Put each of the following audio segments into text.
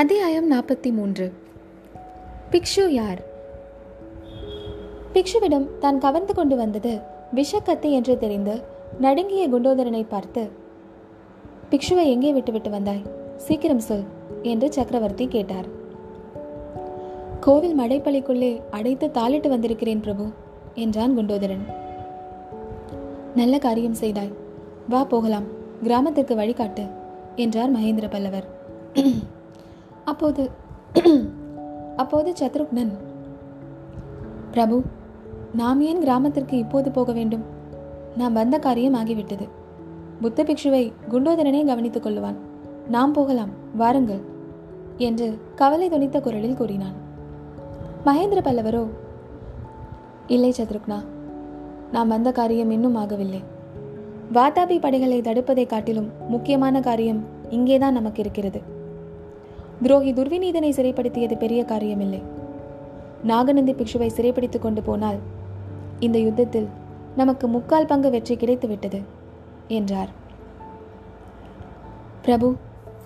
அத்தியாயம் நாற்பத்தி மூன்று. பிக்ஷு யார்? பிக்ஷுவிடம் தான் கவர்ந்து கொண்டு வந்தது விஷக்கத்தி என்று தெரிந்து நடுங்கிய குண்டோதரனை பார்த்து பிக்ஷுவை எங்கே விட்டுவிட்டு வந்தாய்? சீக்கிரம் சொல் என்று சக்கரவர்த்தி கேட்டார். கோவில் மடைப்பள்ளிக்குள்ளே அடைத்து தாளிட்டு வந்திருக்கிறேன் பிரபு என்றான் குண்டோதரன். நல்ல காரியம் செய்தாய். வா போகலாம். கிராமத்திற்கு வழிகாட்டு என்றார் மகேந்திர பல்லவர் அப்போது அப்போது சத்ருக்னன் பிரபு நாம் ஏன் கிராமத்திற்கு இப்போது போக வேண்டும்? நாம் வந்த காரியம் ஆகிவிட்டது. புத்த பிக்ஷுவை குண்டோதரனே கவனித்துக் கொள்ளுவான். நாம் போகலாம் வாருங்கள் என்று கவலை துணித்த குரலில் கூறினான். மகேந்திர பல்லவரோ இல்லை சத்ருக்னா நாம் வந்த காரியம் இன்னும் ஆகவில்லை. வாதாபி படைகளை தடுப்பதை காட்டிலும் முக்கியமான காரியம் இங்கேதான் நமக்கு இருக்கிறது. துரோகி துர்விநீதனை சிறைப்படுத்தியது பெரிய காரியமில்லை. நாகநந்தி பிக்ஷுவை சிறைப்பிடித்துக் கொண்டு போனால் இந்த யுத்தத்தில் நமக்கு முக்கால் பங்கு வெற்றி கிடைத்துவிட்டது என்றார். பிரபு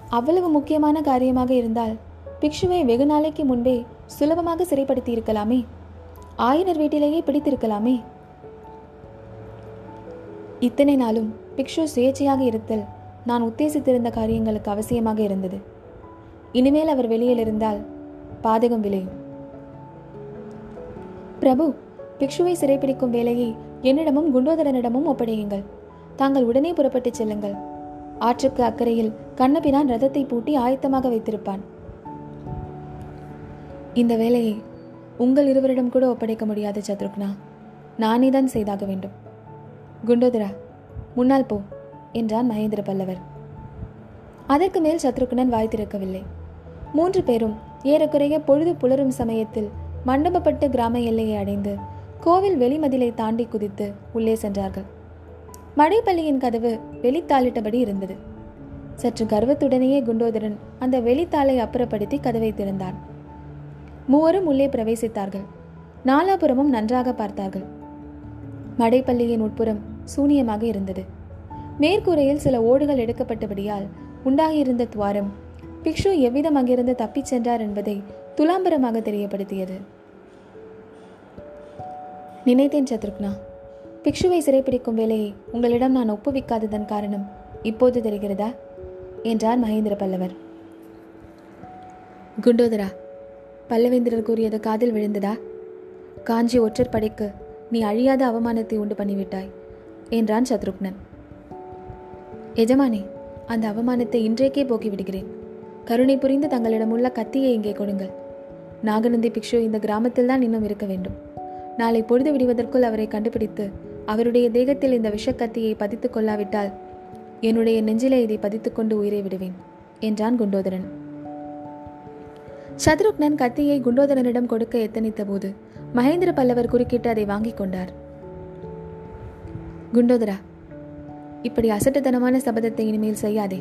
அவ்வளவு முக்கியமான காரியமாக இருந்தால் பிக்ஷுவை வெகு நாளைக்கு முன்பே சுலபமாக சிறைப்படுத்தி இருக்கலாமே ஆயனர் வீட்டிலேயே பிடித்திருக்கலாமே? இத்தனை நாளும் பிக்ஷு சுயேட்சையாக இருத்தல் நான் உத்தேசித்திருந்த காரியங்களுக்கு அவசியமாக இருந்தது. இனிமேல் அவர் வெளியில் இருந்தால் பாதகம் விளையும் பிரபு பிக்ஷுவை சிறைப்பிடிக்கும் வேலையை என்னிடமும் குண்டோதரனிடமும் ஒப்படையுங்கள். தாங்கள் உடனே புறப்பட்டுச் செல்லுங்கள். ஆற்றுக்கு அக்கறையில் கண்ணபிரான் ரதத்தை பூட்டி ஆயத்தமாக வைத்திருப்பான். இந்த வேலையை உங்கள் இருவரிடம் கூட ஒப்படைக்க முடியாது சத்ருக்னா. நானே தான் செய்தாக வேண்டும். குண்டோதரா முன்னால் போ என்றான் மகேந்திர பல்லவர். அதற்கு மேல் சத்ருக்னன் வாய் திறக்கவில்லை. மூன்று பேரும் ஏறக்குறைய பொழுது புலரும் சமயத்தில் மண்டபப்பட்டு கிராம எல்லையை அடைந்து கோவில் வெளிமதிலை தாண்டி குதித்து உள்ளே சென்றார்கள். மடைப்பள்ளியின் கதவு வெளித்தாளிட்டபடி இருந்தது. சற்று கர்வத்துடனேயே குண்டோதரன் அந்த வெளித்தாளை அப்புறப்படுத்தி கதவை திறந்தான். மூவரும் உள்ளே பிரவேசித்தார்கள். நாலாபுரமும் நன்றாக பார்த்தார்கள். மடைப்பள்ளியின் உட்புறம் சூனியமாக இருந்தது. மேற்கூரையில் சில ஓடுகள் எடுக்கப்பட்டபடியால் உண்டாகியிருந்த துவாரம் பிக்ஷு எவ்விதம் அங்கிருந்து தப்பிச் சென்றார் என்பதை துலாம்பரமாக தெரியப்படுத்தியது. நினைத்தேன் சத்ருக்னா. பிக்ஷுவை சிறைப்பிடிக்கும் வேலையை உங்களிடம் நான் ஒப்புவிக்காததன் காரணம் இப்போது தெரிகிறதா? என்றார் மகேந்திர பல்லவர். குண்டோதரா பல்லவேந்திரர் கூறியது காதில் விழுந்ததா? காஞ்சி ஒற்றர் படைக்கு நீ அழியாத அவமானத்தை உண்டு பண்ணிவிட்டாய் என்றான் சத்ருக்னன். எஜமானே அந்த அவமானத்தை இன்றைக்கே போக்கிவிடுகிறேன். கருணை புரிந்து தங்களிடம் உள்ள கத்தியை இங்கே கொடுங்கள். நாகநந்தி பிக்ஷு இந்த கிராமத்தில் தான் இன்னும் இருக்க வேண்டும். நாளை பொழுது விடுவதற்குள் அவரை கண்டுபிடித்து அவருடைய தேகத்தில் இந்த விஷக்கத்தியை பதித்துக் கொள்ளாவிட்டால் என்னுடைய நெஞ்சிலே இதை பதித்துக்கொண்டு உயிரை விடுவேன் என்றான் குண்டோதரன். சத்ருக்னன் கத்தியை குண்டோதரனிடம் கொடுக்க எத்தனித்த போது மகேந்திர பல்லவர் குறுக்கிட்டு அதை வாங்கிக் கொண்டார். குண்டோதரா இப்படி அசட்டுத்தனமான சபதத்தை இனிமேல் செய்யாதே.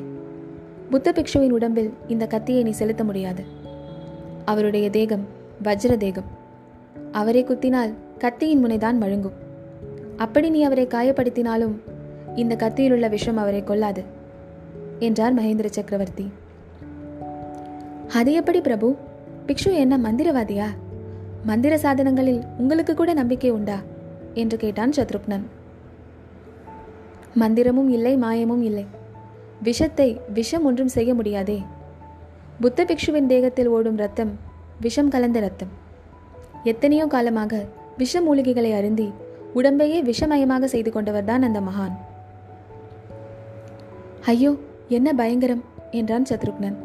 புத்த பிக்ஷுவின் உடம்பில் இந்த கத்தியை நீ செலுத்த முடியாது. அவருடைய தேகம் வஜ்ர தேகம் அவரை குத்தினால் கத்தியின் முனைதான் மழுங்கும். அப்படி நீ அவரை காயப்படுத்தினாலும் இந்த கத்தியில் உள்ள விஷம் அவரை கொல்லாது என்றார் மகேந்திர சக்கரவர்த்தி. அது எப்படி பிரபு? பிக்ஷு என்ன மந்திரவாதியா? மந்திர சாதனங்களில் உங்களுக்கு கூட நம்பிக்கை உண்டா? என்று கேட்டான் சத்ருக்னன். மந்திரமும் இல்லை மாயமும் இல்லை. விஷத்தை விஷம் ஒன்றும் செய்ய முடியாதே. புத்த பிக்ஷுவின் தேகத்தில் ஓடும் ரத்தம் விஷம் கலந்த ரத்தம் எத்தனையோ காலமாக விஷ மூலிகைகளை அருந்தி உடம்பையே விஷமயமாக செய்து கொண்டவர்தான் அந்த மகான். ஐயோ என்ன பயங்கரம்! என்றான் சத்ருக்னன்.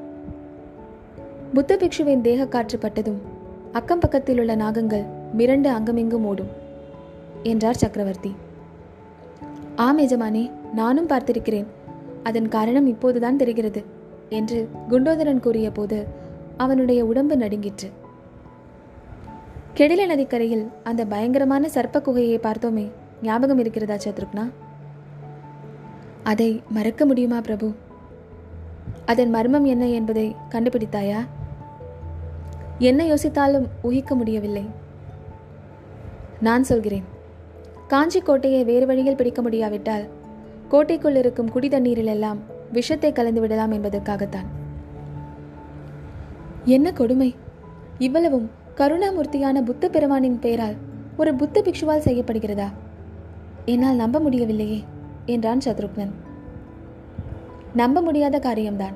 புத்த பிக்ஷுவின் தேக காற்று பட்டதும் அக்கம் பக்கத்தில் உள்ள நாகங்கள் மிரண்டு அங்கமிங்கும் ஓடும் என்றார் சக்கரவர்த்தி. ஆம் எஜமானே நானும் பார்த்திருக்கிறேன். அதன் காரணம் இப்போதுதான் தெரிகிறது என்று குண்டோதரன் கூறிய போது அவனுடைய உடம்பு நடுங்கிற்று. கெடில நதிக்கரையில் அந்த பயங்கரமான சர்ப்ப குகையை பார்த்தோமே ஞாபகம் இருக்கிறதா சத்ருக்னா? அதை மறக்க முடியுமா பிரபு? அதன் மர்மம் என்ன என்பதை கண்டுபிடித்தாயா? என்ன யோசித்தாலும் ஊகிக்க முடியவில்லை. நான் சொல்கிறேன் காஞ்சி கோட்டையை வேறு வழியில் பிடிக்க முடியாவிட்டால் கோட்டைக்குள் இருக்கும் குடி தண்ணீரில் எல்லாம் விஷத்தை கலந்து விடலாம் என்பதற்காகத்தான். என்ன கொடுமை? இவ்வளவும் கருணாமூர்த்தியான புத்த பெருமானின் பெயரால் ஒரு புத்த பிக்ஷுவால் செய்யப்படுகிறதா? என்னால் நம்ப முடியவில்லையே என்றான் சத்ருக்னன். நம்ப முடியாத காரியம்தான்.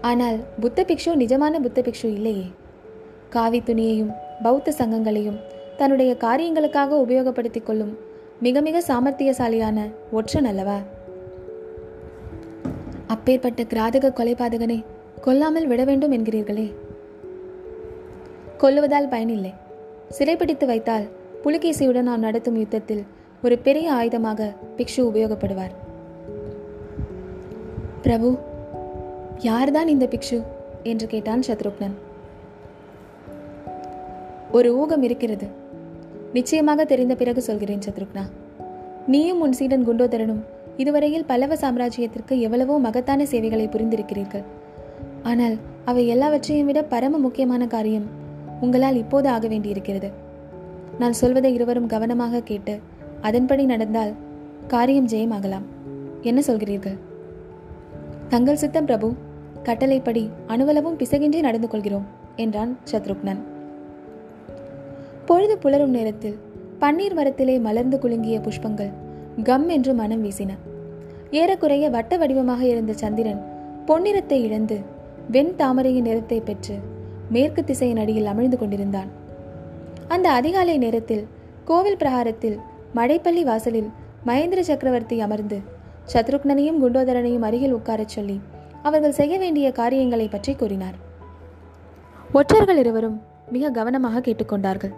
ஆனால் புத்த பிக்ஷு நிஜமான புத்த பிக்ஷு இல்லையே. காவி துணியையும் பௌத்த சங்கங்களையும் தன்னுடைய காரியங்களுக்காக உபயோகப்படுத்திக் கொள்ளும் மிக மிக சாமர்த்தியசாலியான ஒற்றன் அல்லவா? அப்பேற்பட்ட கிராதக கொலைபாதகனை கொல்லாமல் விட வேண்டும் என்கிறீர்களே. கொல்லுவதால் பயனில்லை. சிறைப்பிடித்து வைத்தால் புலிகேசியுடன் நாம் நடத்தும் யுத்தத்தில் ஒரு பெரிய ஆயுதமாக பிக்ஷு உபயோகப்படுவார். பிரபு யார்தான் இந்த பிக்ஷு? என்று கேட்டான் சத்ருக்னன். ஒரு ஊகம் இருக்கிறது. நிச்சயமாக தெரிந்த பிறகு சொல்கிறேன் சத்ருக்னா. நீயும் உன் சீடன் குண்டோதரனும் இதுவரையில் பல்லவ சாம்ராஜ்யத்திற்கு எவ்வளவோ மகத்தான சேவைகளை புரிந்திருக்கிறீர்கள். ஆனால் அவை எல்லாவற்றையும் விட பரம முக்கியமான காரியம் உங்களால் இப்போது ஆக வேண்டியிருக்கிறது. நான் சொல்வதை இருவரும் கவனமாக கேட்டு அதன்படி நடந்தால் காரியம் ஜெயமாகலாம். என்ன சொல்கிறீர்கள்? தங்கள் சித்தம் பிரபு கட்டளைப்படி அணுவளவும் பிசகின்றி நடந்து கொள்கிறோம் என்றான் சத்ருக்னன். பொழுது புலரும் நேரத்தில் பன்னீர் மரத்திலே மலர்ந்து குலுங்கிய புஷ்பங்கள் கம் என்று மனம் வீசின. ஏறக்குறைய வட்ட வடிவமாக இருந்த சந்திரன் பொன்னிறத்தை இழந்து வெண் தாமரையின் நிறத்தை பெற்று மேற்கு திசையின் அடியில் அமிழ்ந்து கொண்டிருந்தான். அந்த அதிகாலை நேரத்தில் கோவில் பிரகாரத்தில் மடைப்பள்ளி வாசலில் மகேந்திர சக்கரவர்த்தி அமர்ந்து சத்ருக்னனையும் குண்டோதரனையும் அருகில் உட்காரச் சொல்லி அவர்கள் செய்ய வேண்டிய காரியங்களை பற்றி கூறினார். ஒற்றர்கள் இருவரும் மிக கவனமாக கேட்டுக்கொண்டார்கள்